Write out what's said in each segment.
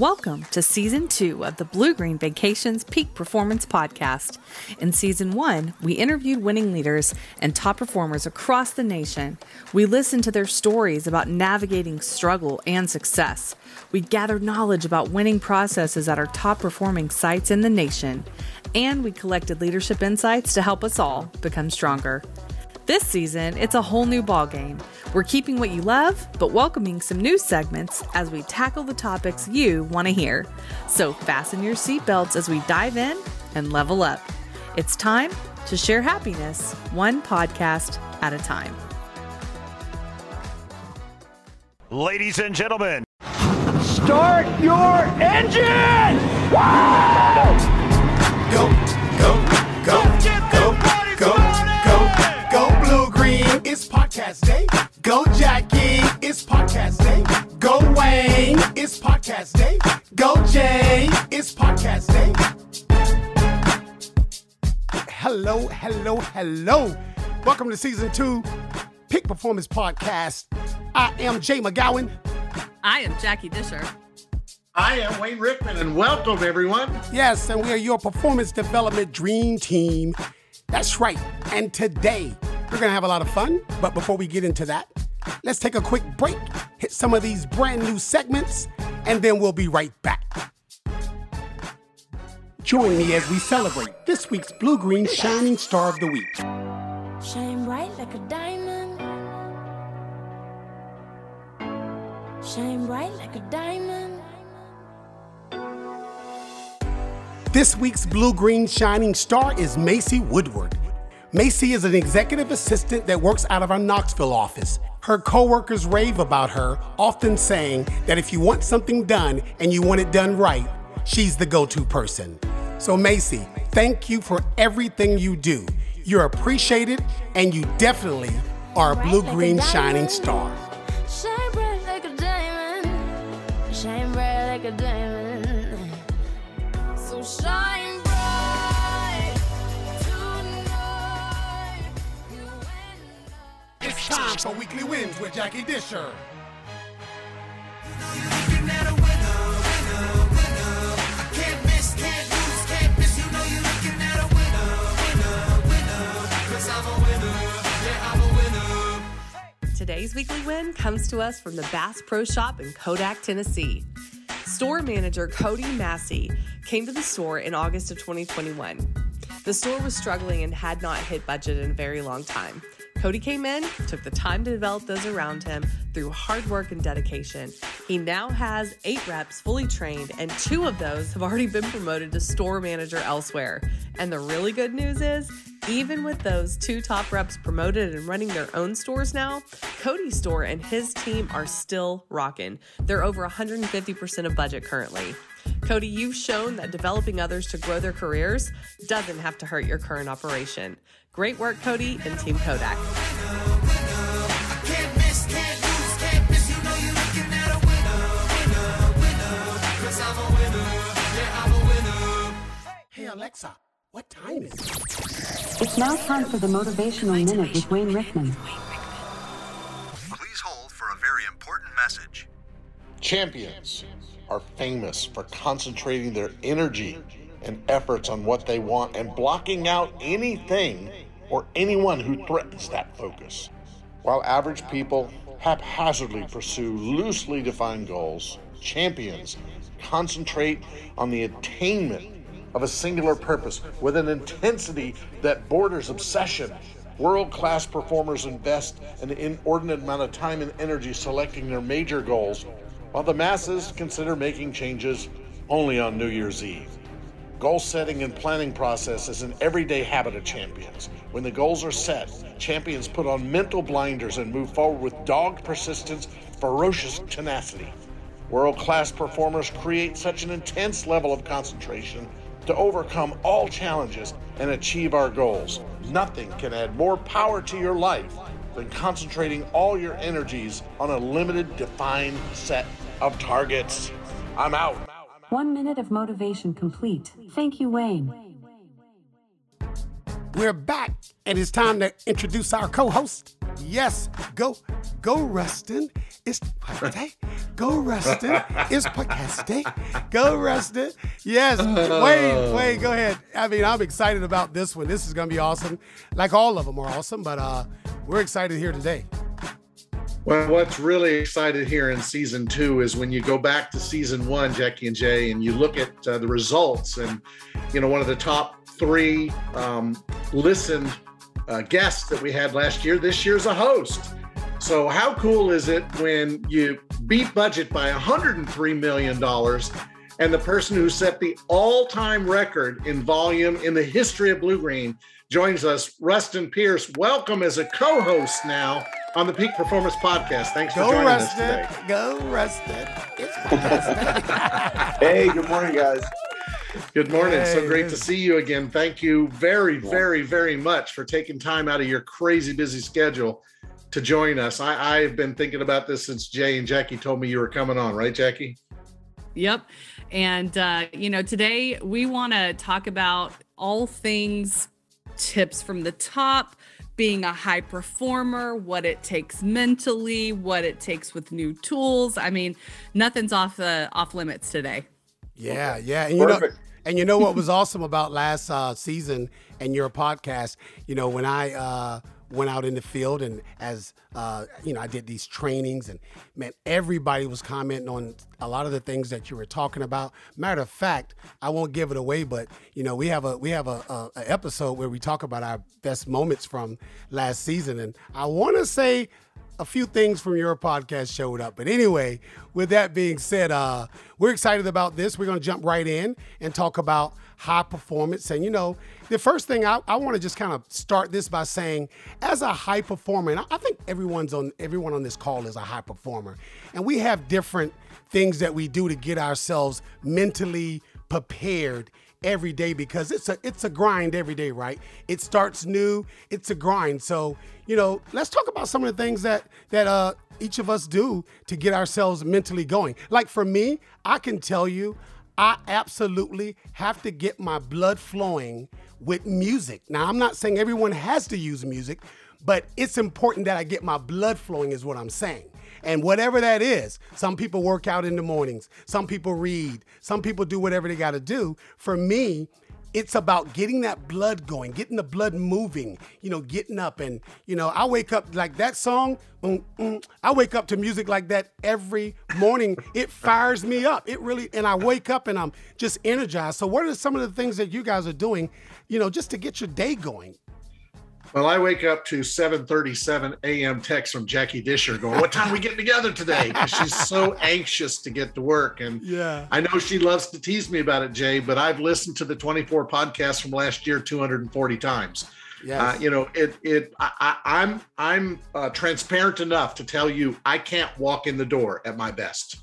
Welcome to season two of the Blue Green Vacations Peak Performance Podcast. In season one, we interviewed winning leaders and top performers across the nation. We listened to their stories about navigating struggle and success. We gathered knowledge about winning processes at our top performing sites in the nation. And we collected leadership insights to help us all become stronger. This season, it's a whole new ballgame. We're keeping what you love, but welcoming some new segments as we tackle the topics you want to hear. So fasten your seatbelts as we dive in and level up. It's time to share happiness, one podcast at a time. Ladies and gentlemen, Start your engine! Go, It's podcast day. Go Jackie. It's podcast day. Go Wayne. It's podcast day. Go Jay. It's podcast day. Hello, hello, hello. Welcome to season two, Peak Performance Podcast. I am Jay McGowan. I am Jackie Disher. I am Wayne Rickman, and welcome everyone. Yes, and we are your performance development dream team. That's right. And today, we're going to have a lot of fun. But before we get into that, let's take a quick break, hit some of these brand new segments, and then we'll be right back. Join me as we celebrate this week's Blue Green Shining Star of the Week. Shine bright like a diamond. Shine bright like a diamond. This week's Blue Green Shining Star is Macy Woodward. Macy is an executive assistant that works out of our Knoxville office. Her coworkers rave about her, often saying that if you want something done and you want it done right, she's the go to person. So, Macy, thank you for everything you do. You're appreciated, and you definitely are a blue green shining star. Shine bright like a diamond. Shine bright like a diamond. So shine It's time for Weekly Wins with Jackie Disher. Today's weekly win comes to us from the Bass Pro Shop in Kodak, Tennessee. Store manager Cody Massey came to the store in August of 2021. The store was struggling and had not hit budget in a very long time. Cody came in, took the time to develop those around him through hard work and dedication. He now has eight reps fully trained, and two of those have already been promoted to store manager elsewhere. And the really good news is, even with those two top reps promoted and running their own stores now, Cody's store and his team are still rocking. They're over 150% of budget currently. Cody, you've shown that developing others to grow their careers doesn't have to hurt your current operation. Great work, Cody and Team Kodak. Hey, Alexa, what time is it? It's now time for the Motivational Minute with Wayne Rickman. Please hold for a very important message. Champions are famous for concentrating their energy and efforts on what they want and blocking out anything or anyone who threatens that focus. While average people haphazardly pursue loosely defined goals, champions concentrate on the attainment of a singular purpose with an intensity that borders obsession. World class performers invest an inordinate amount of time and energy selecting their major goals, while the masses consider making changes only on New Year's Eve. Goal setting and planning process is an everyday habit of champions. When the goals are set, champions put on mental blinders and move forward with dogged persistence, ferocious tenacity. World class performers create such an intense level of concentration to overcome all challenges and achieve our goals. Nothing can add more power to your life than concentrating all your energies on a limited, defined set of targets. I'm out. One minute of motivation complete. Thank you, Wayne. We're back, and it's time to introduce our co-host. Yes, go, go, Rustin. It's Pate. Go, Rustin. It's Podcast. Go, Rustin. Yes. Wayne, Wayne, go ahead. I mean, I'm excited about this one. This is gonna be awesome. Like all of them are awesome, but uh, we're excited here today. Well, what's really excited here in season two is when you go back to season one, Jackie and Jay, and you look at uh, the results, and you know one of the top three um, listened uh, guests that we had last year. This year's a host. So how cool is it when you beat budget by 103 million dollars? And the person who set the all-time record in volume in the history of Blue Green joins us, Rustin Pierce. Welcome as a co-host now on the Peak Performance Podcast. Thanks for Go, joining Rustin. us today. Go, Rustin. It's Podcast. Hey, good morning, guys. Good morning. so great to see you again. Thank you very, very, very much for taking time out of your crazy busy schedule to join us. I, I've been thinking about this since Jay and Jackie told me you were coming on, right, Jackie? Yep. And, uh, you know, today we want to talk about all things tips from the top, being a high performer, what it takes mentally, what it takes with new tools. I mean, nothing's off the off limits today. Yeah, yeah. And you know and you know what was awesome about last uh, season and your podcast, you know, when I uh, went out in the field and as uh, you know, I did these trainings and man, everybody was commenting on a lot of the things that you were talking about. Matter of fact, I won't give it away, but you know, we have a we have a, a, a episode where we talk about our best moments from last season, and I want to say a few things from your podcast showed up. But anyway, with that being said, uh, we're excited about this. We're going to jump right in and talk about high performance. And, you know, the first thing I, I want to just kind of start this by saying, as a high performer, and I- I think everyone's on everyone on this call is a high performer, and we have different things that we do to get ourselves mentally prepared every day because it's a it's a grind every day, right? It starts new, it's a grind. So, you know, let's talk about some of the things that that uh each of us do to get ourselves mentally going. Like for me, I can tell you I absolutely have to get my blood flowing with music. Now, I'm not saying everyone has to use music, but it's important that I get my blood flowing is what I'm saying. And whatever that is, some people work out in the mornings, some people read, some people do whatever they got to do. For me, it's about getting that blood going, getting the blood moving, you know, getting up. And, you know, I wake up like that song, mm, mm, I wake up to music like that every morning. It fires me up. It really, and I wake up and I'm just energized. So, what are some of the things that you guys are doing, you know, just to get your day going? Well, I wake up to 7:37 a.m. text from Jackie Disher going, "What time are we getting together today?" 'Cause she's so anxious to get to work, and Yeah. I know she loves to tease me about it, Jay. But I've listened to the 24 podcasts from last year 240 times. Yeah, Uh, you know, it it I, I, I'm I'm uh, transparent enough to tell you I can't walk in the door at my best.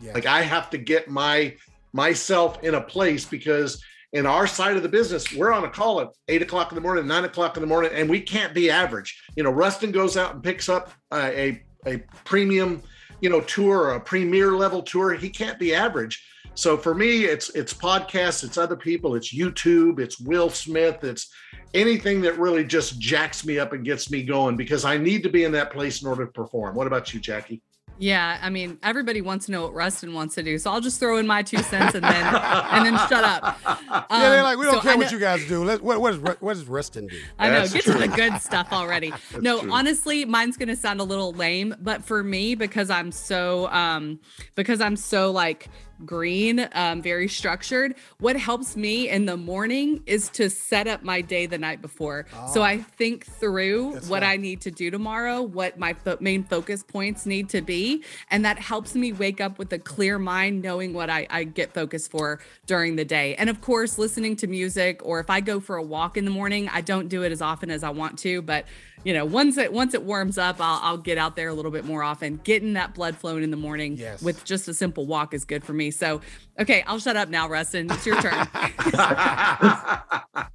Yeah. Like I have to get my myself in a place because in our side of the business, we're on a call at eight o'clock in the morning, nine o'clock in the morning, and we can't be average. You know, Rustin goes out and picks up uh, a a premium, you know, tour or a premier level tour. He can't be average. So for me, it's it's podcasts, it's other people, it's YouTube, it's Will Smith, it's anything that really just jacks me up and gets me going because I need to be in that place in order to perform. What about you, Jackie? Yeah, I mean, everybody wants to know what Rustin wants to do, so I'll just throw in my two cents and then and then shut up. yeah, they're Um, like, we don't so care I what you guys do. Let, what, what, is, what does Rustin do? I know, That's get true. to the good stuff already. no, true. honestly, mine's gonna sound a little lame, but for me, because I'm so um because I'm so like green, um, very structured, what helps me in the morning is to set up my day the night before. So I think through what right. I need to do tomorrow, what my fo- main focus points need to be, and that helps me wake up with a clear mind, knowing what I, I get focused for during the day. And of course, listening to music, or if I go for a walk in the morning, I don't do it as often as I want to, but you know, once it once it warms up, I'll, I'll get out there a little bit more often. Getting that blood flowing in the morning Yes. with just a simple walk is good for me. So, okay, I'll shut up now, Rustin. It's your turn.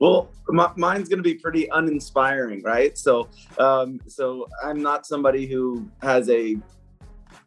Well, my, mine's going to be pretty uninspiring, right? So, um, so I'm not somebody who has a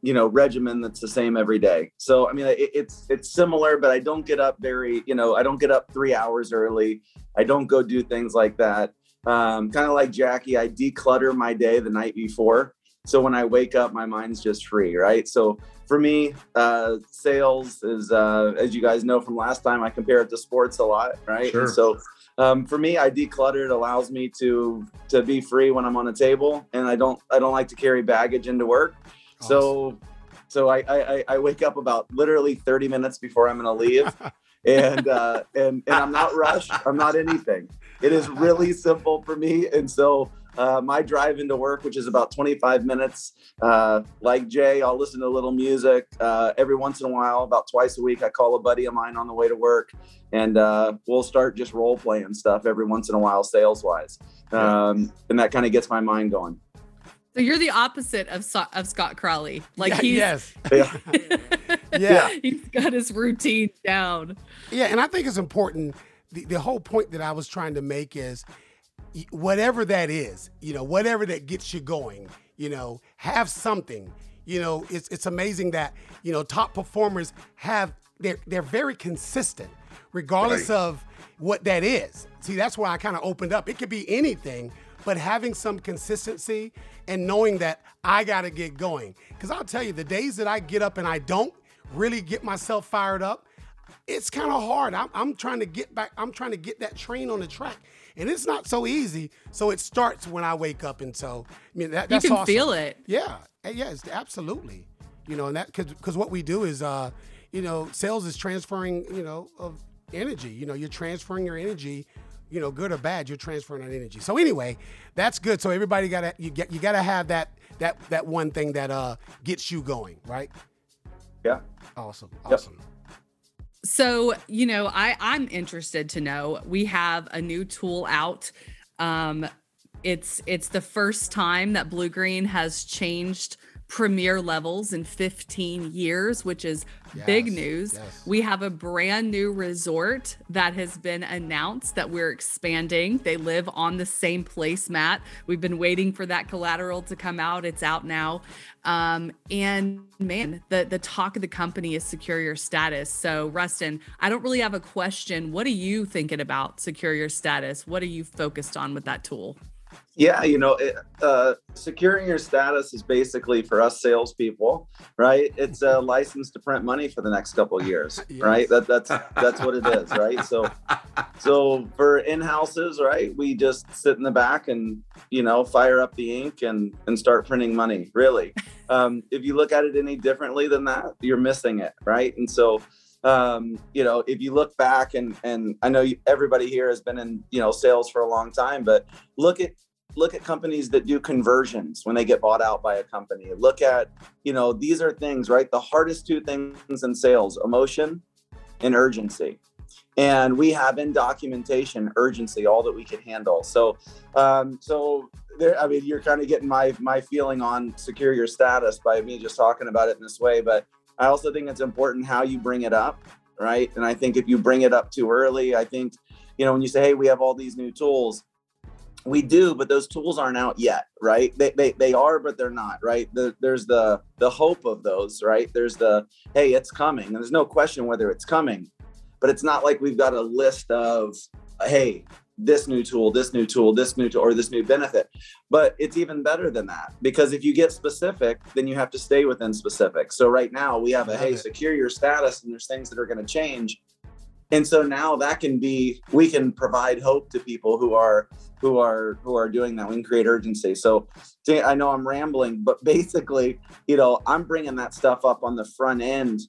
you know regimen that's the same every day so i mean it, it's it's similar but i don't get up very you know i don't get up three hours early i don't go do things like that um, kind of like jackie i declutter my day the night before so when i wake up my mind's just free right so for me uh, sales is uh, as you guys know from last time i compare it to sports a lot right Sure. And so um, for me, I declutter. It allows me to to be free when I'm on a table, and I don't I don't like to carry baggage into work. So so I, I I wake up about literally 30 minutes before I'm going to leave, and uh, and and I'm not rushed. I'm not anything. It is really simple for me, and so. Uh, my drive into work, which is about 25 minutes, uh, like Jay, I'll listen to a little music. Uh, every once in a while, about twice a week, I call a buddy of mine on the way to work and uh, we'll start just role playing stuff every once in a while, sales wise, um, and that kind of gets my mind going. So you're the opposite of So- of Scott Crowley. Like Yeah, he's yes. Yeah. Yeah. he's got his routine down. Yeah, and I think it's important. The, the whole point that I was trying to make is y- whatever that is, you know, whatever that gets you going, you know, have something. You know, it's it's amazing that, you know, top performers have they're they're very consistent, regardless Right. of what that is. See, that's why I kind of opened up. It could be anything, but having some consistency and knowing that I gotta get going. Cause I'll tell you, the days that I get up and I don't really get myself fired up, it's kind of hard. I'm, I'm trying to get back. I'm trying to get that train on the track, and it's not so easy. So it starts when I wake up, and so I mean that, that's You can awesome. feel it. Yeah, Uh, yes, absolutely. You know, and that because because what we do is, uh, you know, sales is transferring, you know, of energy. You know, you're transferring your energy. You know, good or bad, you're transferring that energy. So anyway, that's good. So everybody gotta you get you gotta have that that that one thing that uh gets you going, right? Yeah. Awesome, Yep. So, you know, I I'm interested to know. We have a new tool out. Um it's it's the first time that Blue Green has changed premier levels in 15 years, which is big news. yes. We have a brand new resort that has been announced that we're expanding. They live on the same place, Matt. We've been waiting for that collateral to come out. It's out now. Um, and man, the the talk of the company is secure your status. So, Rustin, I don't really have a question. What are you thinking about secure your status? What are you focused on with that tool? Yeah, you know, it, uh, securing your status is basically for us salespeople, right? It's a license to print money for the next couple of years, Yes. right? That that's that's what it is, right? So, so for in houses, right? We just sit in the back and you know fire up the ink and and start printing money. Really, um, if you look at it any differently than that, you're missing it, right? And so um, you know, if you look back and and I know you, everybody here has been in you know sales for a long time, but look at look at companies that do conversions when they get bought out by a company. Look at you know these are things right. The hardest two things in sales: emotion and urgency. And we have in documentation urgency, all that we can handle. So, um, so there. I mean, you're kind of getting my my feeling on secure your status by me just talking about it in this way, but I also think it's important how you bring it up, right? And I think if you bring it up too early, I think, you know, when you say, hey, we have all these new tools, we do, but those tools aren't out yet, right? They, they, they are, but they're not, right? The, there's the the hope of those, right? There's the hey, it's coming, and there's no question whether it's coming, but it's not like we've got a list of hey, this new tool, this new tool, this new tool, or this new benefit. But it's even better than that because if you get specific, then you have to stay within specific. So right now we have a hey, it. secure your status, and there's things that are going to change. And so now that can be we can provide hope to people who are who are who are doing that. We can create urgency. So I know I'm rambling, but basically, you know, I'm bringing that stuff up on the front end,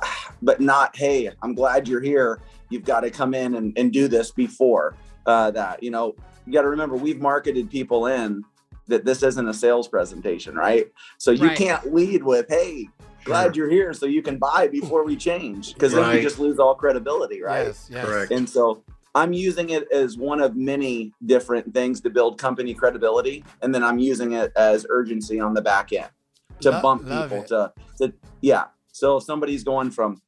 but not hey, I'm glad you're here. You've got to come in and, and do this before uh, that. You know, you got to remember we've marketed people in that this isn't a sales presentation, right? So you Right. can't lead with hey. Glad you're here, so you can buy before we change, because then Right. you just lose all credibility, right? Yes, yes. Correct. And so I'm using it as one of many different things to build company credibility. And then I'm using it as urgency on the back end to Lo- bump love people to, to, yeah. So if somebody's going from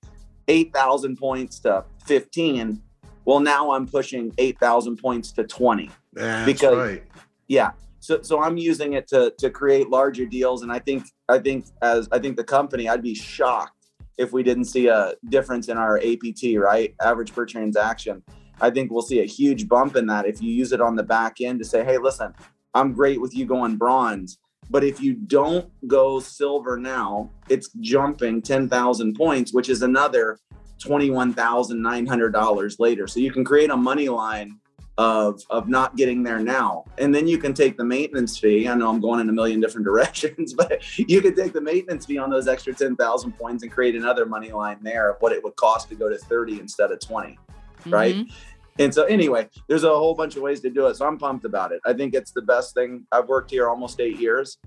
8,000 points to 15, well, now I'm pushing 8,000 points to 20. That's because- right. Yeah. so so I'm using it to to create larger deals, and I think I think as I think the company, I'd be shocked if we didn't see a difference in our APT, right, average per transaction. I think we'll see a huge bump in that if you use it on the back end to say, hey, listen, I'm great with you going bronze. But if you don't go silver now, it's jumping 10,000 points, which is another $21,900 later. So you can create a money line of of not getting there now. And then you can take the maintenance fee. I know i'm going in a million different directions but you could take the maintenance fee on those extra 10,000 points and create another money line there of what it would cost to go to 30 instead of 20 mm-hmm. right? And so anyway there's a whole bunch of ways to do it so i'm pumped about it. I think it's the best thing. I've worked here almost eight years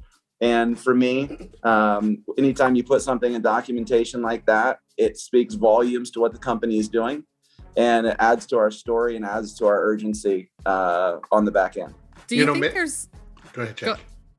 and for me um, anytime you put something in documentation like that it speaks volumes to what the company is doing and it adds to our story and adds to our urgency uh, on the back end. Do you, you know, think there's? Go ahead, Go,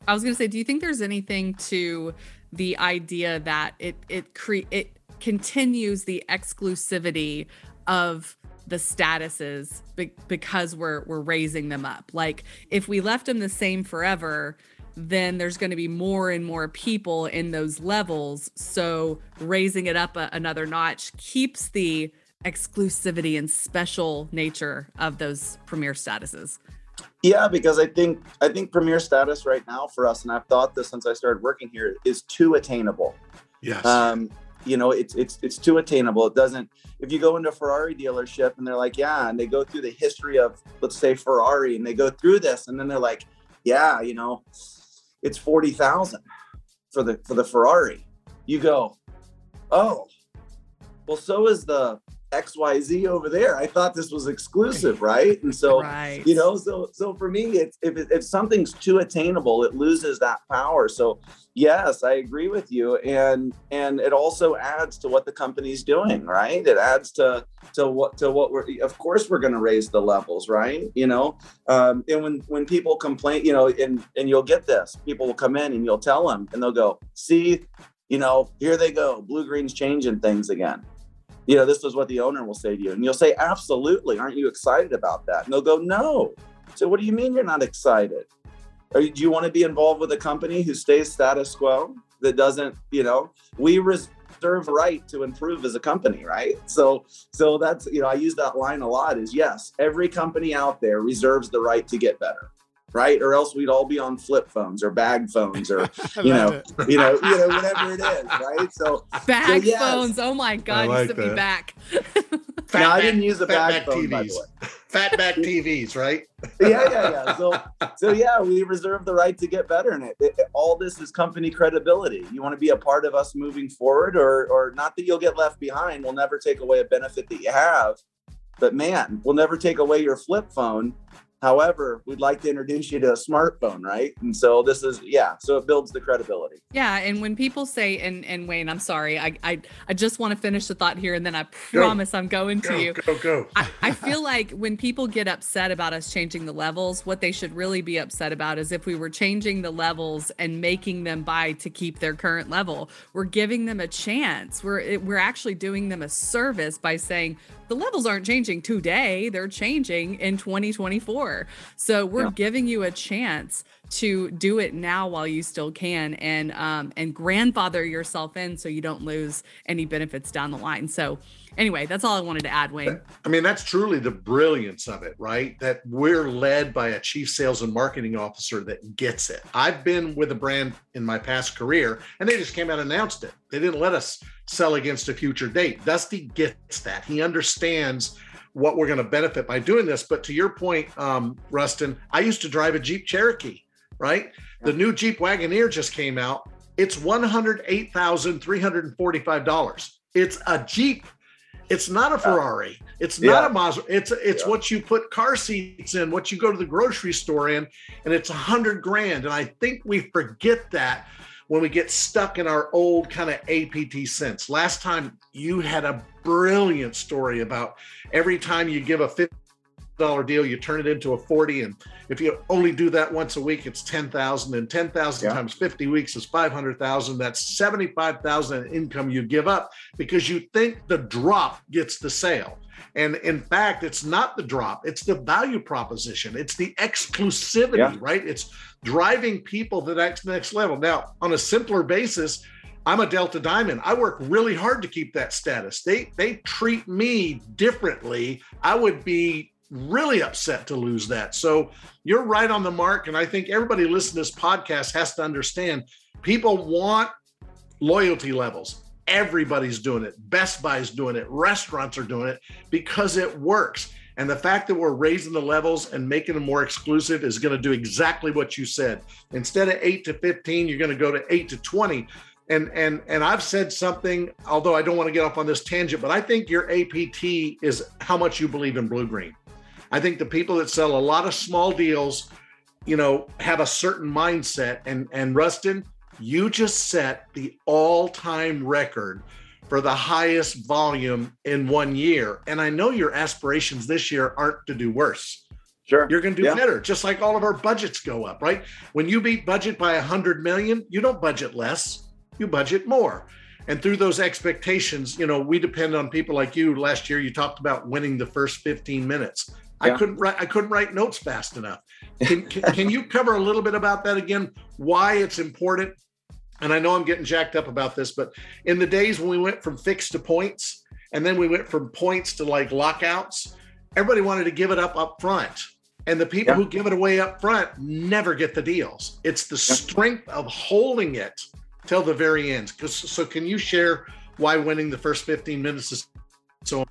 I was going to say, do you think there's anything to the idea that it it cre- it continues the exclusivity of the statuses be- because we're we're raising them up. Like if we left them the same forever, then there's going to be more and more people in those levels. So raising it up a- another notch keeps the exclusivity and special nature of those premier statuses? Yeah, because I think I think premier status right now for us, and I've thought this since I started working here, is too attainable. Yes. Um, you know, it's it's it's too attainable. It doesn't. If you go into a Ferrari dealership and they're like, yeah, and they go through the history of let's say Ferrari, and they go through this, and then they're like, yeah, you know, it's forty thousand for the for the Ferrari. You go, oh, well, so is the XYZ over there. I thought this was exclusive, right? And so, right. you know, so so for me, it's if if something's too attainable, it loses that power. So, yes, I agree with you, and and it also adds to what the company's doing, right? It adds to to what to what we're. Of course, we're going to raise the levels, right? You know, um, and when when people complain, you know, and and you'll get this, people will come in and you'll tell them, and they'll go, see. You know, here they go. Blue green's changing things again you know, this is what the owner will say to you. And you'll say, absolutely. Aren't you excited about that? And they'll go, no. So what do you mean you're not excited? Do you want to be involved with a company who stays status quo that doesn't, you know, we reserve right to improve as a company, right? So, so that's, you know, I use that line a lot is yes, every company out there reserves the right to get better right? Or else we'd all be on flip phones or bag phones or you know, you know, you know, whatever it is, right? So bag so yes. phones. Oh my god, like you sent me back. no, I didn't use a bag phone, TVs. Fatback TVs, right? yeah, yeah, yeah. So, so yeah, we reserve the right to get better in it. it. All this is company credibility. You want to be a part of us moving forward, or, or not that you'll get left behind. We'll never take away a benefit that you have, but man, we'll never take away your flip phone However, we'd like to introduce you to a smartphone, right? And so this is yeah, so it builds the credibility. Yeah, and when people say and and Wayne, I'm sorry, I I, I just want to finish the thought here, and then I promise go. I'm going go, to you. Go go. I, I feel like when people get upset about us changing the levels, what they should really be upset about is if we were changing the levels and making them buy to keep their current level. We're giving them a chance. We're we're actually doing them a service by saying the levels aren't changing today, they're changing in 2024. So we're yeah. giving you a chance to do it now while you still can and um and grandfather yourself in so you don't lose any benefits down the line. So anyway, that's all I wanted to add, Wayne. I mean, that's truly the brilliance of it, right? That we're led by a chief sales and marketing officer that gets it. I've been with a brand in my past career, and they just came out and announced it. They didn't let us sell against a future date. Dusty gets that. He understands what we're going to benefit by doing this. But to your point, um, Rustin, I used to drive a Jeep Cherokee, right? The new Jeep Wagoneer just came out. It's $108,345. It's a Jeep it's not a Ferrari. It's not yeah. a Mazda. It's it's yeah. what you put car seats in, what you go to the grocery store in, and it's a hundred grand. And I think we forget that when we get stuck in our old kind of APT sense. Last time you had a brilliant story about every time you give a dollar deal, you turn it into a 40. And if you only do that once a week, it's 10,000 and 10,000 Yeah. times 50 weeks is 500,000. That's 75,000 in income you give up because you think the drop gets the sale. And in fact, it's not the drop, it's the value proposition. It's the exclusivity, Yeah. right? It's driving people to that next, next level. Now, on a simpler basis, I'm a Delta Diamond. I work really hard to keep that status. They they treat me differently. I would be really upset to lose that. So you're right on the mark. And I think everybody listening to this podcast has to understand people want loyalty levels. Everybody's doing it. Best Buy's doing it. Restaurants are doing it because it works. And the fact that we're raising the levels and making them more exclusive is going to do exactly what you said. Instead of eight to 15, you're going to go to eight to 20 and and and I've said something, although I don't want to get off on this tangent, but I think your APT is how much you believe in blue green. I think the people that sell a lot of small deals, you know, have a certain mindset. And and Rustin, you just set the all-time record for the highest volume in one year. And I know your aspirations this year aren't to do worse. Sure. You're going to do Yeah. better, just like all of our budgets go up, right? When you beat budget by a hundred million, you don't budget less, you budget more. And through those expectations, you know, we depend on people like you. Last year, you talked about winning the first 15 minutes. I couldn't write. I couldn't write notes fast enough. Can, can, can you cover a little bit about that again? Why it's important? And I know I'm getting jacked up about this, but in the days when we went from fixed to points, and then we went from points to like lockouts, everybody wanted to give it up up front. And the people Yeah. who give it away up front never get the deals. It's the strength of holding it till the very end. So, can you share why winning the first 15 minutes is so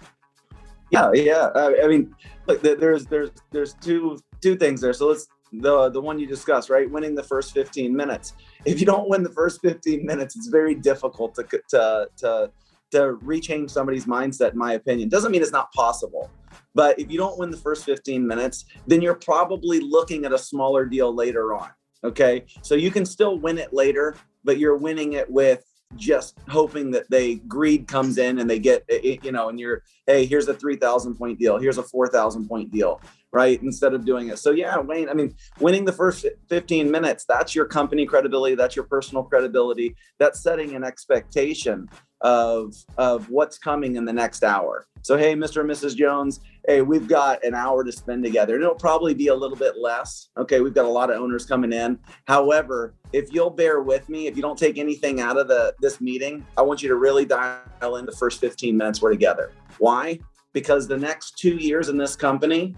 Yeah, yeah. I, I mean, look, there's there's there's two two things there. So let's the the one you discussed, right? Winning the first 15 minutes. If you don't win the first 15 minutes, it's very difficult to to to to rechange somebody's mindset. In my opinion, doesn't mean it's not possible. But if you don't win the first 15 minutes, then you're probably looking at a smaller deal later on. Okay. So you can still win it later, but you're winning it with just hoping that they greed comes in and they get it, you know, and you're, hey, here's a 3,000 point deal, here's a 4,000 point deal, right? Instead of doing it. So, yeah, Wayne, I mean, winning the first 15 minutes, that's your company credibility, that's your personal credibility, that's setting an expectation of of what's coming in the next hour. So, hey, Mr. and Mrs. Jones, hey, we've got an hour to spend together. And it'll probably be a little bit less. Okay, we've got a lot of owners coming in. However, if you'll bear with me, if you don't take anything out of the this meeting, I want you to really dial in the first 15 minutes we're together. Why? Because the next two years in this company,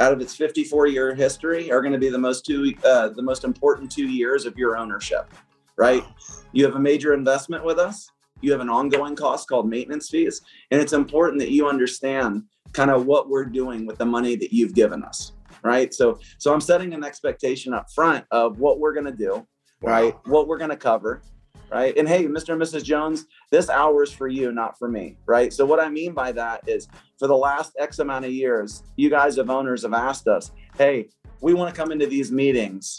out of its 54 year history, are going to be the most two uh, the most important two years of your ownership. Right? You have a major investment with us. You have an ongoing cost called maintenance fees, and it's important that you understand kind of what we're doing with the money that you've given us. Right? So, so I'm setting an expectation up front of what we're going to do. Right? What we're going to cover right? And hey, Mr. and Mrs. Jones, this hour is for you, not for me, right? So what I mean by that is for the last X amount of years, you guys of owners have asked us, hey, we want to come into these meetings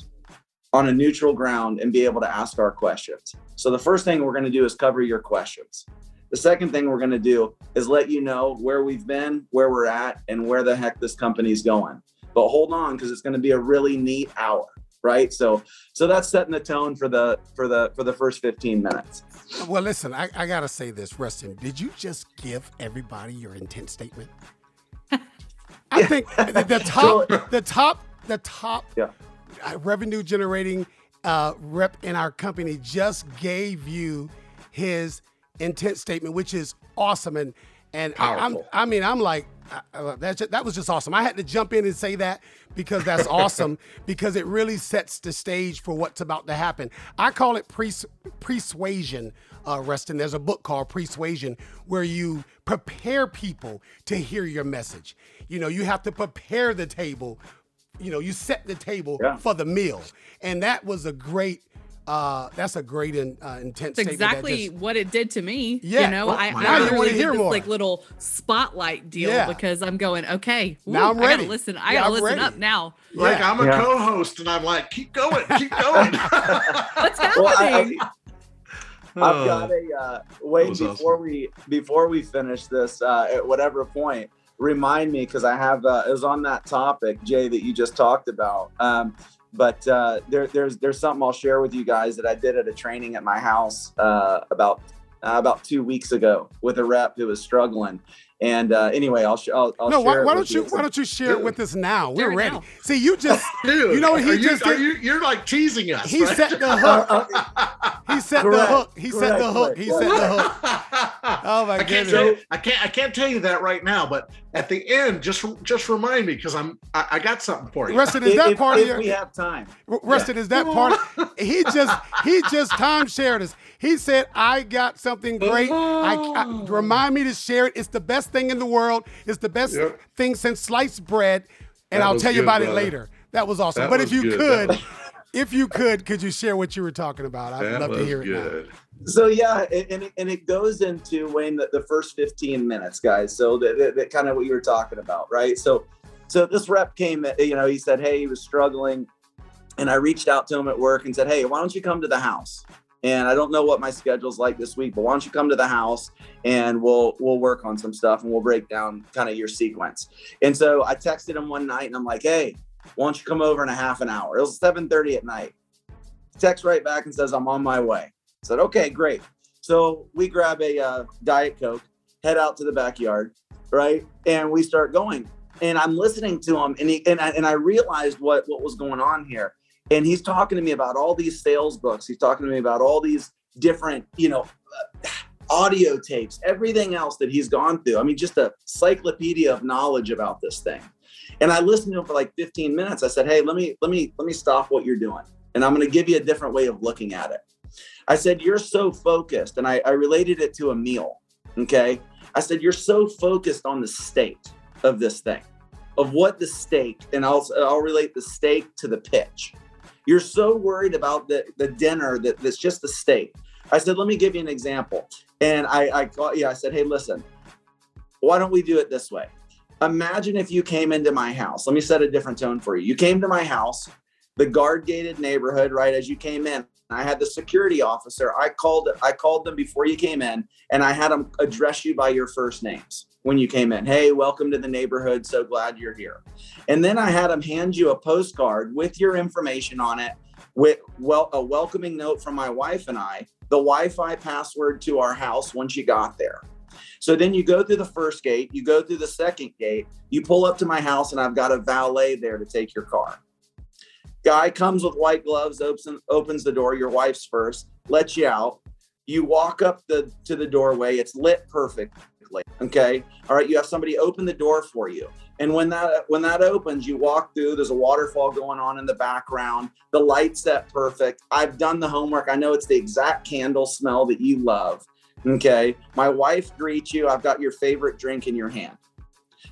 on a neutral ground and be able to ask our questions. So the first thing we're going to do is cover your questions. The second thing we're going to do is let you know where we've been, where we're at, and where the heck this company's going. But hold on, because it's going to be a really neat hour right so so that's setting the tone for the for the for the first 15 minutes Well, listen, I, I gotta say this, Rustin. Did you just give everybody your intent statement? I think the, the top, the top, the top Yeah. uh, revenue generating uh, rep in our company just gave you his intent statement, which is awesome. And and I, I'm, Powerful. I mean, I'm like, uh, uh, that that was just awesome. I had to jump in and say that because that's awesome because it really sets the stage for what's about to happen. I call it pres- persuasion, uh, Rustin. There's a book called Persuasion where you prepare people to hear your message. You know, you have to prepare the table. You know, you set the table Yeah. for the meal, and that was a great. Uh, that's a great in, uh, intense That's statement that exactly just- what it did to me. Yeah. You know, Well, I, now I you wanna literally hear did this more. like little spotlight deal Yeah. because I'm going, okay, Now I'm I ready. gotta listen. I Yeah, gotta I'm listen ready. up now. like Yeah. I'm a Yeah. co-host and I'm like, keep going, keep going. What's well, I, happening? I, I've got a uh, Wade was before we before we finish this uh, at whatever point. remind me because I have uh, it was on that topic, Jay, that you just talked about. Um, but uh, there, there's there's something I'll share with you guys that I did at a training at my house uh, about uh, about two weeks ago with a rep who was struggling. And uh, anyway, I'll, sh- I'll, I'll no. Why, share it why with don't you Why don't you share it with us now? We're it ready. now. See, you just Dude, You know what he are you, just are did? you, you're like teasing us. he right? set the hook. He set the hook. He set the Correct, hook. He set the hook. Oh my I can't you, I can't I can't tell you that right now, but at the end, just just remind me because I'm I, I got something for you. Rustin, is that if- part of your? we have time. Rustin, is that part? He just he just time shared us. He said, "I got something great. I, I remind me to share it. It's the best thing in the world. It's the best Yep. thing since sliced bread." And That I'll was tell you good, about it later. That was awesome. That but was if you good. could, if you could, could you share what you were talking about? I'd That love to hear it now. So yeah, and- and it, and it goes into Wayne the, the first 15 minutes, guys. So that, that, that kind of what you were talking about, right? So so this rep came, eh, you know, he said, hey, he was struggling, and I reached out to him at work and said, hey, why don't you come to the house? And I don't know what my schedule's like this week, but why don't you come to the house and we'll we'll work on some stuff and we'll break down kind of your sequence. And so I texted him one night and I'm like, hey, why don't you come over in a half an hour? It was 7:30 at night. Text right back and says, I'm on my way. I said, okay, great. So we grab a uh, Diet Coke, head out to the backyard, right? And we start going. And I'm listening to him, and he and I, and I realized what what was going on here. And he's talking to me about all these sales books. He's talking to me about all these different, you know, audio tapes, everything else that he's gone through. I mean, just a cyclopedia of knowledge about this thing. And I listened to him for like 15 minutes. I said, "Hey, let me let me let me stop what you're doing, and I'm going to give you a different way of looking at it." I said, You're so focused. And I, I related it to a meal. Okay. I said, You're so focused on the state of this thing, of what the steak, and I'll, I'll relate the steak to the pitch. You're so worried about the, the dinner that that's just the steak. I said, Let me give you an example. And I, I yeah, I said, Hey, listen, why don't we do it this way? Imagine if you came into my house. Let me set a different tone for you. You came to my house, the guard gated neighborhood, right? As you came in, I had the security officer. I called I called them before you came in, and I had them address you by your first names when you came in. Hey, welcome to the neighborhood. So glad you're here. And then I had them hand you a postcard with your information on it, with well a welcoming note from my wife and I, the Wi-Fi password to our house once you got there. So then you go through the first gate, you go through the second gate, you pull up to my house, and I've got a valet there to take your car. Guy comes with white gloves, opens opens the door. Your wife's first, lets you out. You walk up the to the doorway. It's lit perfectly. Okay. All right. You have somebody open the door for you. And when that when that opens, you walk through. There's a waterfall going on in the background. The light set perfect. I've done the homework. I know it's the exact candle smell that you love. Okay. My wife greets you. I've got your favorite drink in your hand.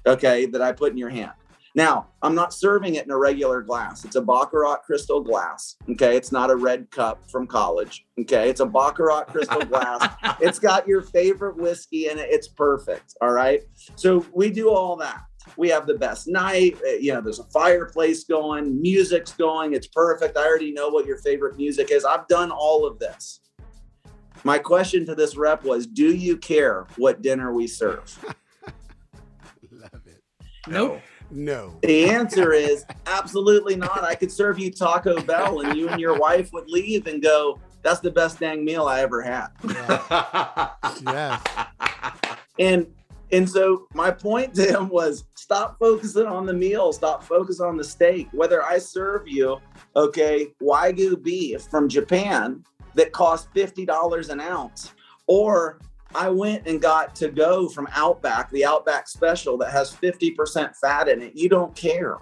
Okay, that I put in your hand. Now, I'm not serving it in a regular glass. It's a Baccarat crystal glass. Okay. It's not a red cup from college. Okay. It's a Baccarat crystal glass. It's got your favorite whiskey in it. It's perfect. All right. So we do all that. We have the best night. Uh, You know, there's a fireplace going, music's going. It's perfect. I already know what your favorite music is. I've done all of this. My question to this rep was Do you care what dinner we serve? Love it. Nope. No. The answer is absolutely not. I could serve you Taco Bell and you and your wife would leave and go, that's the best dang meal I ever had. Yes. And and so my point to him was stop focusing on the meal, stop focusing on the steak. Whether I serve you, okay, Wagyu beef from Japan that costs $50 an ounce, or I went and got to go from Outback, the Outback special that has 50% fat in it. You don't care.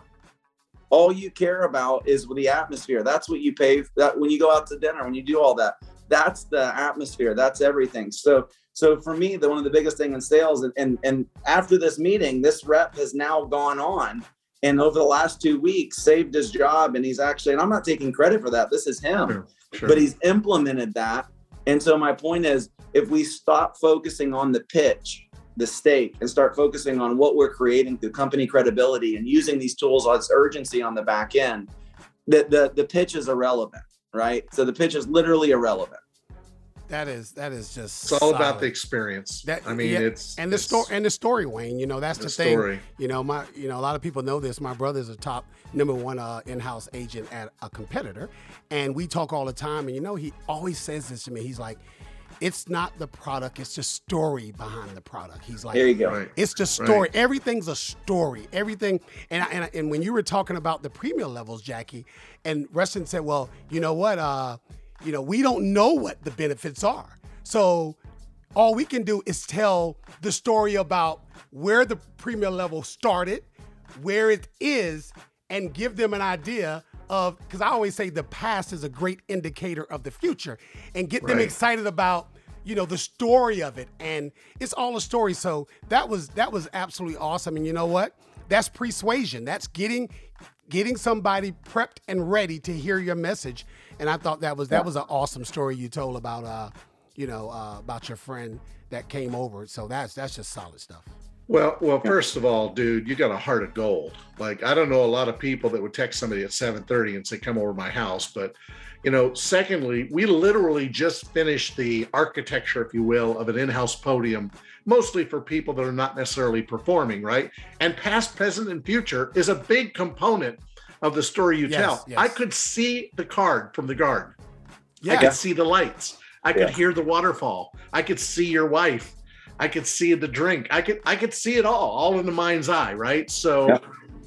All you care about is the atmosphere. That's what you pay that when you go out to dinner, when you do all that. That's the atmosphere. That's everything. So so for me, the one of the biggest thing in sales, and, and and after this meeting, this rep has now gone on and over the last two weeks saved his job. And he's actually, and I'm not taking credit for that. This is him, Sure, sure. but he's implemented that. And so my point is, if we stop focusing on the pitch, the steak, and start focusing on what we're creating through company credibility and using these tools as urgency on the back end, that the, the pitch is irrelevant, right? So the pitch is literally irrelevant. That is that is just. It's all about the experience. That I mean, yeah, it's and the story and the story, Wayne. You know, that's the, The thing. story. You know, my you know a lot of people know this. My brother's a top number one uh, in-house agent at a competitor, and we talk all the time. And you know, he always says this to me. He's like, "It's not the product; it's the story behind the product." He's like, There you go. Right. It's the story. Right. Everything's a story. Everything. And, I- and I- and when you were talking about the premium levels, Jackie, and Rustin said, "Well, you know what? Uh, you know, we don't know what the benefits are. So all we can do is tell the story about where the premium level started, where it is, and give them an idea of because I always say the past is a great indicator of the future, and get them excited about you know the story of it. And it's all a story. So that was that was absolutely awesome. And you know what? That's persuasion. That's getting getting somebody prepped and ready to hear your message and i thought that was that was an awesome story you told about uh you know uh, about your friend that came over. So that's that's just solid stuff. Well, well, first of all, dude, you got a heart of gold. Like I don't know a lot of people that would text somebody at 7:30 and say, "Come over to my house," but you know, secondly, we literally just finished the architecture, if you will, of an in-house podium, mostly for people that are not necessarily performing, right? And past, present, and future is a big component of the story you Yes, tell. yes. I could see the card from the guard. I could see the lights. I could Yeah. hear the waterfall. I could see your wife. I could see the drink. I could I could see it all, all in the mind's eye, right? So Yeah.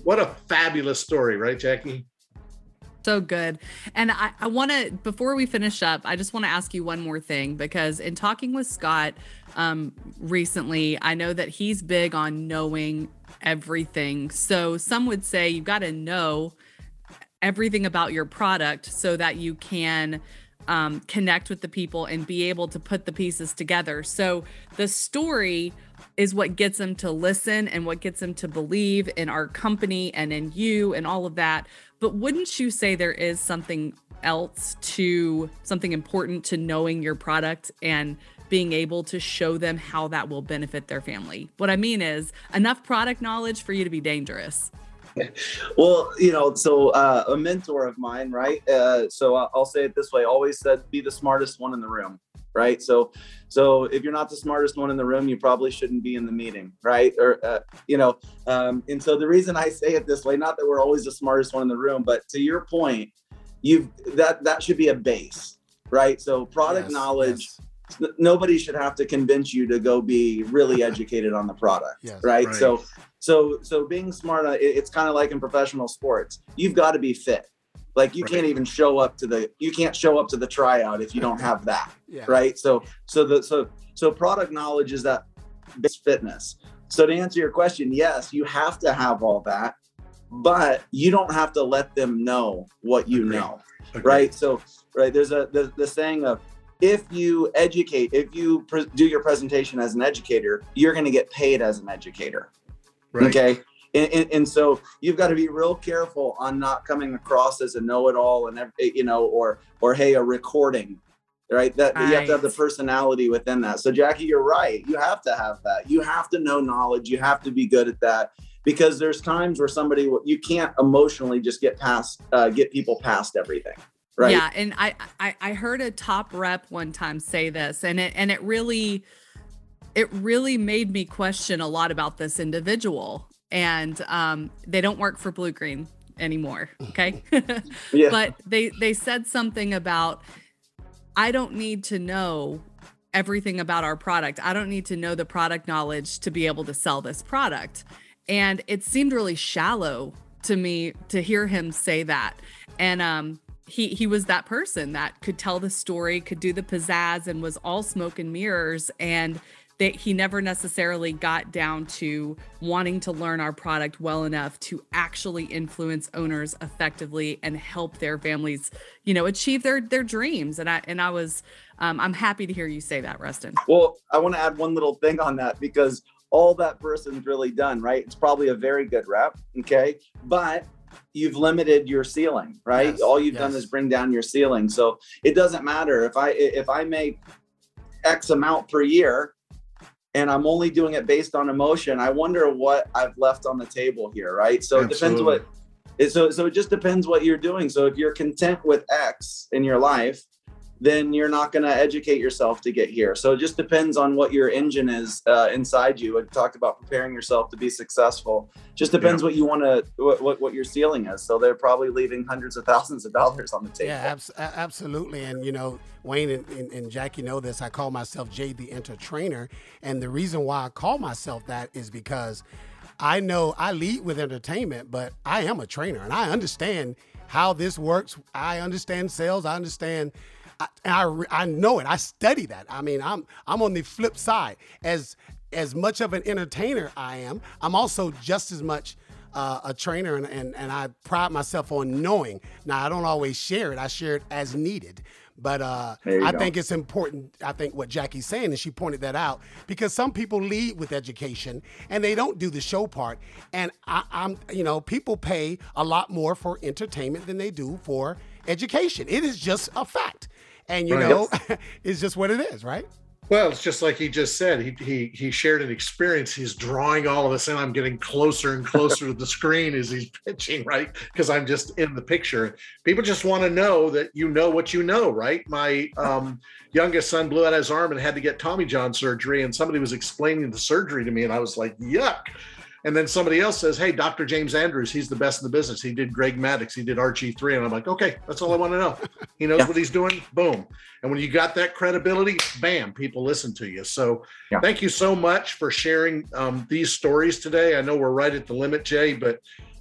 what a fabulous story, right, Jackie? So good. And I, I want to, before we finish up, I just want to ask you one more thing because in talking with Scott um, recently, I know that he's big on knowing everything. So some would say you've got to know everything about your product so that you can um, connect with the people and be able to put the pieces together. So the story is what gets them to listen and what gets them to believe in our company and in you and all of that. But wouldn't you say there is something else to something important to knowing your product and being able to show them how that will benefit their family? What I mean is enough product knowledge for you to be dangerous. Well, you know, so uh, a mentor of mine, right? Uh, so I'll I'll say it this way: always said, "Be the smartest one in the room." Right. So, so if you're not the smartest one in the room, you probably shouldn't be in the meeting, right? Or, uh, you know, um, and so the reason I say it this way, not that we're always the smartest one in the room, but to your point, you've that that should be a base, right? So product Yes, knowledge. yes. n- Nobody should have to convince you to go be really educated on the product, Yes. right? Right. So, so so being smart uh, it- it's kind of like in professional sports you've got to be fit like you Right. can't even show up to the you can't show up to the tryout if you don't have that yeah right so so the so so product knowledge is that base fitness so to answer your question yes you have to have all that but you don't have to let them know what you Agreed. know Agreed. right so right there's a the, the saying of if you educate if you pre- do your presentation as an educator you're going to get paid as an educator Right. Okay. And, and, and so you've got to be real careful on not coming across as a know-it-all and you know, or or hey, a recording, right? That you have to have the personality within that. So Jackie, you're right. You have to have that. You have to know knowledge. You have to be good at that because there's times where somebody you can't emotionally just get past, uh, get people past everything, right? Yeah, and I, I I heard a top rep one time say this, and it and it really it really made me question a lot about this individual. And um, they don't work for Bluegreen anymore. Okay, Yeah. but they they said something about I don't need to know everything about our product. I don't need to know the product knowledge to be able to sell this product. And it seemed really shallow to me to hear him say that. And um he he was that person that could tell the story, could do the pizzazz and was all smoke and mirrors and that he never necessarily got down to wanting to learn our product well enough to actually influence owners effectively and help their families, you know, achieve their their dreams. And I and I was um, I'm happy to hear you say that, Rustin. Well, I want to add one little thing on that because all that person's really done, right? It's probably a very good rep, okay? But you've limited your ceiling, right? Yes, all you've done is bring down your ceiling. So it doesn't matter if I if I make X amount per year and I'm only doing it based on emotion, I wonder what I've left on the table here, right? So it depends what it, so so it just depends what you're doing. So if you're content with X in your life, then you're not going to educate yourself to get here. So it just depends on what your engine is uh, inside you. I talked about preparing yourself to be successful. Just depends yeah. what you want to, what, what, what your ceiling is. So they're probably leaving hundreds of thousands of dollars on the table. Yeah, abs- absolutely. And you know, Wayne and, and, and Jackie know this. I call myself Jay the Enter Trainer, and the reason why I call myself that is because I know I lead with entertainment, but I am a trainer and I understand how this works. I understand sales. I understand I, I, I know it. I study that. I mean, I'm I'm on the flip side. As as much of an entertainer I am, I'm also just as much uh, a trainer, and, and and I pride myself on knowing. Now, I don't always share it. I share it as needed. But uh, I go. think it's important. I think what Jackie's saying, and she pointed that out, because some people lead with education and they don't do the show part. And I, I'm, you know, people pay a lot more for entertainment than they do for education. It is just a fact and you right. know, it's just what it is, right? Well, it's just like he just said. He he he shared an experience. He's drawing all of us in. I'm getting closer and closer to the screen as he's pitching, right? Because I'm just in the picture. People just want to know that you know what you know, right? My um, youngest son blew out his arm and had to get Tommy John surgery, and somebody was explaining the surgery to me, and I was like, "Yuck." And then somebody else says, Hey, Dr. James Andrews, he's the best in the business. He did Greg Maddux, he did RG3. And I'm like, Okay, that's all I want to know. He knows yeah. what he's doing. Boom. And when you got that credibility, bam, people listen to you. So yeah. thank you so much for sharing um, these stories today. I know we're right at the limit, Jay, but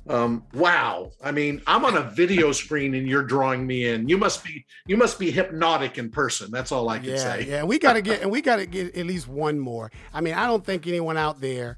um, wow. I mean, I'm on a video screen and you're drawing me in. You must be you must be hypnotic in person. That's all I can yeah, say. Yeah, we gotta get and we gotta get at least one more. I mean, I don't think anyone out there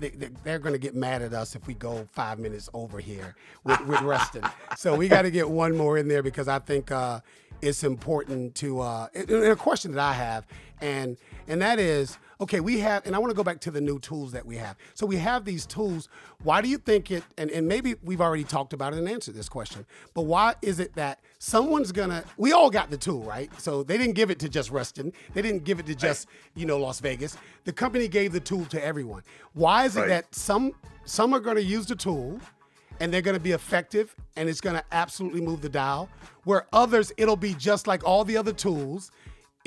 they, are going to get mad at us if we go five minutes over here with, with Rustin. so we got to get one more in there because I think uh, it's important to. Uh, and a question that I have, and and that is okay, we have, and I want to go back to the new tools that we have. So we have these tools. Why do you think it, and, and maybe we've already talked about it and answered this question, but why is it that someone's gonna, we all got the tool, right? So they didn't give it to just Rustin. They didn't give it to just, you know, Las Vegas. The company gave the tool to everyone. Why is it right. that some, some are gonna use the tool and they're going to be effective and it's going to absolutely move the dial where others it'll be just like all the other tools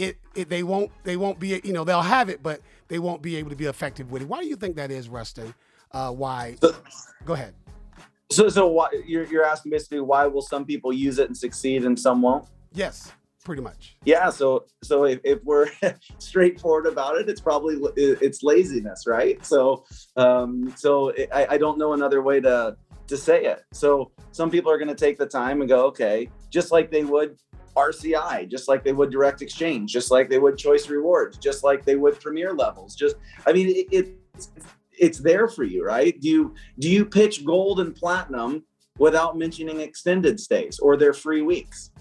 it, it they won't they won't be you know they'll have it but they won't be able to be effective with it. Why do you think that is, Rustin? Uh, why? Go ahead. So so why you're you're asking basically why will some people use it and succeed and some won't? Yes, pretty much. Yeah. So so if, if we're straightforward about it, it's probably it's laziness, right? So um so I, I don't know another way to to say it. So some people are going to take the time and go, okay, just like they would RCI, just like they would direct exchange, just like they would choice rewards, just like they would premier levels. Just, I mean, it, it's it's there for you, right? Do you do you pitch gold and platinum without mentioning extended stays or their free weeks?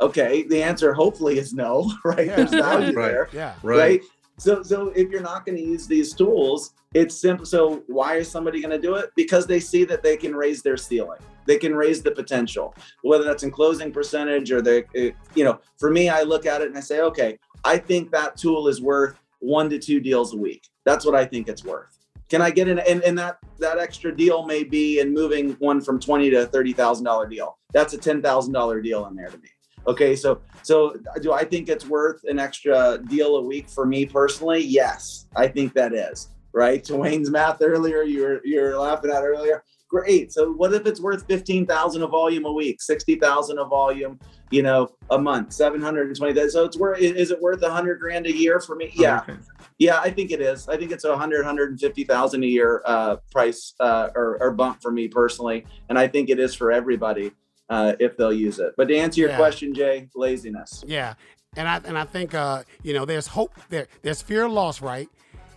Okay, the answer hopefully is no, right? Yeah, There's value right. there, yeah, right. right? So, so if you're not going to use these tools, it's simple. So, why is somebody going to do it? Because they see that they can raise their ceiling. They can raise the potential, whether that's in closing percentage or they, eh, you know, for me, I look at it and I say, okay, I think that tool is worth one to two deals a week. That's what I think it's worth. Can I get in? And, and that that extra deal may be in moving one from twenty to thirty thousand dollar deal. That's a ten thousand dollar deal in there to me. Okay, so so do I think it's worth an extra deal a week for me personally? Yes, I think that is right. To Wayne's math earlier, you're you're laughing at earlier. Great. So what if it's worth fifteen thousand a volume a week, sixty thousand a volume, you know, a month, seven hundred and twenty. So it's worth. Is it worth a hundred grand a year for me? Yeah, okay. yeah, I think it is. I think it's a hundred, hundred and fifty thousand a year uh, price uh, or, or bump for me personally, and I think it is for everybody uh, if they'll use it. But to answer your yeah. question, Jay, laziness. Yeah, and I and I think uh, you know there's hope there. There's fear of loss, right?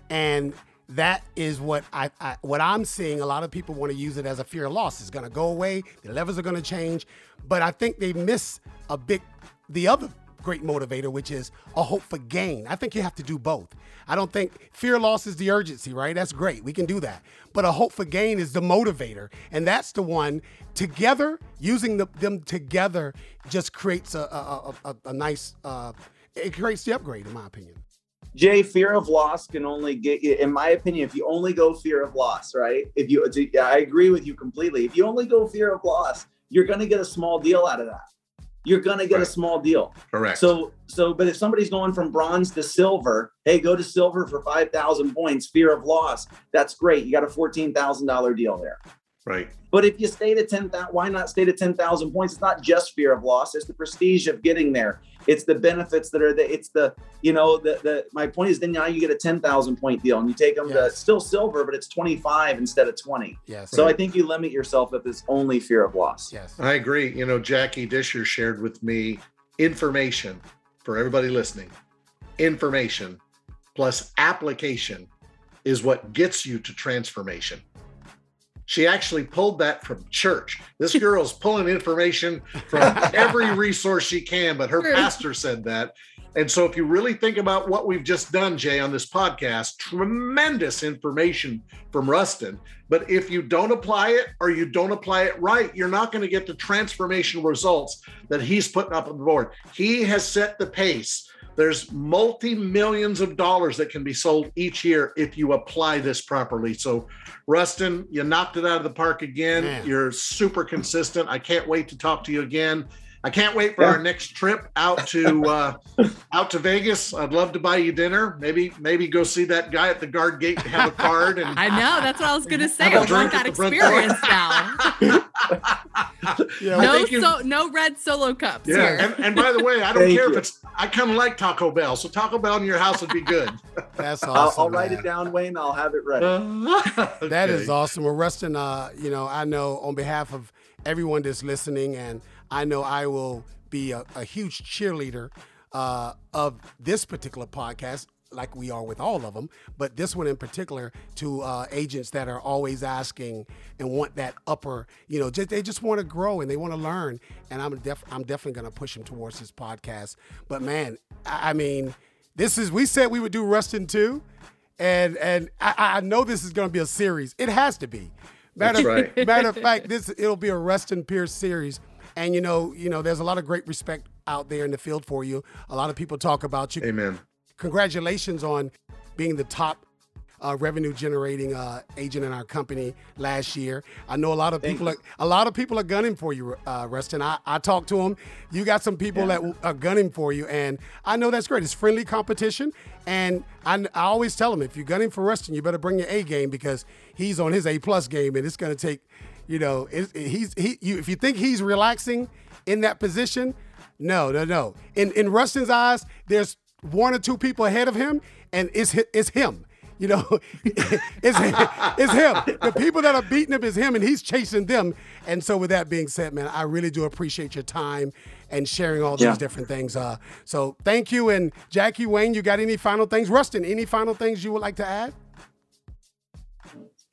And that is what I, I, what I'm seeing. A lot of people want to use it as a fear of loss. It's going to go away. The levels are going to change, but I think they miss a big the other great motivator, which is a hope for gain. I think you have to do both. I don't think fear loss is the urgency, right? That's great. We can do that. But a hope for gain is the motivator. And that's the one together, using the, them together just creates a, a, a, a nice, uh, it creates the upgrade, in my opinion. Jay, fear of loss can only get you, in my opinion, if you only go fear of loss, right? If you, I agree with you completely. If you only go fear of loss, you're going to get a small deal out of that you're going to get Right. a small deal. Correct. So, so, but if somebody's going from bronze to silver, hey, go to silver for 5,000 points, fear of loss. That's great. You got a $14,000 deal there. Right. But if you stay to 10,000, why not stay to 10,000 points? It's not just fear of loss. It's the prestige of getting there. It's the benefits that are the, it's the, you know, the, the, my point is then now you get a 10,000 point deal and you take them to still silver, but it's 25 instead of 20. Yes. So I think you limit yourself if it's only fear of loss. yes. I agree. You know, Jackie Disher shared with me information for everybody listening. Information plus application is what gets you to transformation. She actually pulled that from church. This girl's pulling information from every resource she can, but her True. pastor said that. And so, if you really think about what we've just done, Jay, on this podcast, tremendous information from Rustin. But if you don't apply it or you don't apply it right, you're not going to get the transformation results that he's putting up on the board. He has set the pace. There's multi millions of dollars that can be sold each year if you apply this properly. So, Rustin, you knocked it out of the park again. Man. You're super consistent. I can't wait to talk to you again. I can't wait for Yeah. our next trip out to uh, out to Vegas. I'd love to buy you dinner. Maybe maybe go see that guy at the guard gate and have a card and I know. That's what I was gonna say. I a I want drink that at the front door. experience now. Yeah. No, think you- so no red solo cups Yeah, here. and, and by the way, I don't care you. if it's. I kind of like Taco Bell, so Taco Bell in your house would be good. That's I'll, awesome. I'll write man. it down, Wayne. I'll have it ready. That is Okay. awesome. Well, Rustin, uh, you know, I know on behalf of everyone that's listening, and I know I will be a, a huge cheerleader uh, of this particular podcast, like we are with all of them, but this one in particular to uh, agents that are always asking and want that upper, you know, just, they just want to grow and they want to learn. And I'm def- I'm definitely going to push them towards this podcast. But man, I, I mean, this is we said we would do Rustin too and and I, I know this is going to be a series. It has to be. Matter, That's right. matter of fact, this it'll be a Rustin Pierce series. And you know, you know, there's a lot of great respect out there in the field for you. A lot of people talk about you. Amen. Congratulations on being the top uh, revenue generating uh, agent in our company last year. I know a lot of people are a lot of people are gunning for you, uh, Rustin. I, I talked to them. You got some people that are gunning for you, and I know that's great. It's friendly competition, and I, I always tell them if you're gunning for Rustin, you better bring your A game because he's on his A plus game, and it's going to take, you know, it, he's he. You, if you think he's relaxing in that position, no, no, no. In in Rustin's eyes, there's one or two people ahead of him, and it's it's him. You know, it's it's him. The people that are beating him is him, and he's chasing them. And so, with that being said, man, I really do appreciate your time and sharing all these Yeah. different things. Uh, so thank you. And Jackie Wayne, you got any final things? Rustin, any final things you would like to add?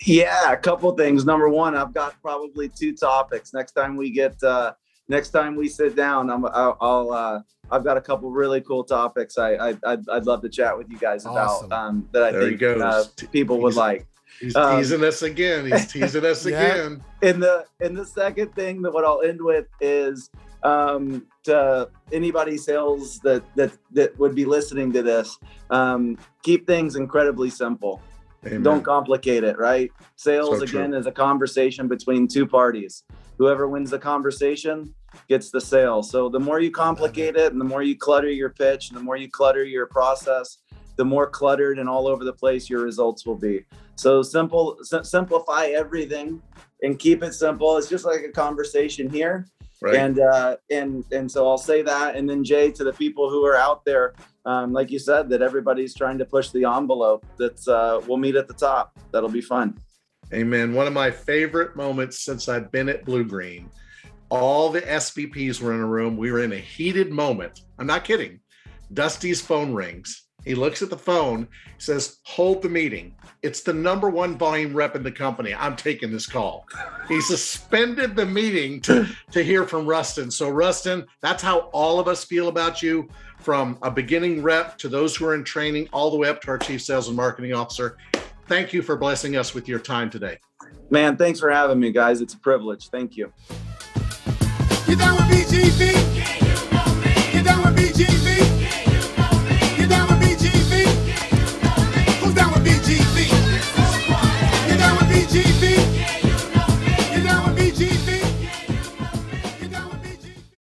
Yeah, a couple things. Number one, I've got probably two topics. Next time we get, uh, next time we sit down, I'm, I'll, I'll uh, I've got a couple really cool topics. I, I, I'd, I'd love to chat with you guys Awesome. about um, that. I There think goes. uh, people would He's- like. He's Um, teasing us again. He's teasing us Yeah. again. And the and the second thing that what I'll end with is um, to anybody sales that that that would be listening to this, um, keep things incredibly simple. Amen. Don't complicate it, right? Sales So true. again is a conversation between two parties. Whoever wins the conversation gets the sale. So the more you complicate it and the more you clutter your pitch and the more you clutter your process, the more cluttered and all over the place your results will be. So simple sim- simplify everything and keep it simple. It's just like a conversation here. right. And uh, and and so I'll say that, and then Jay to the people who are out there, um, like you said, that everybody's trying to push the envelope. That's uh, we'll meet at the top. That'll be fun. Amen. One of my favorite moments since I've been at Bluegreen. All the SVPs were in a room. We were in a heated moment. I'm not kidding. Dusty's phone rings. He looks at the phone, says, Hold the meeting. It's the number one volume rep in the company. I'm taking this call. He suspended the meeting to, to hear from Rustin. So, Rustin, that's how all of us feel about you from a beginning rep to those who are in training, all the way up to our chief sales and marketing officer. Thank you for blessing us with your time today. Man, thanks for having me, guys. It's a privilege. Thank you. Get down with BGV. Get down with BGV.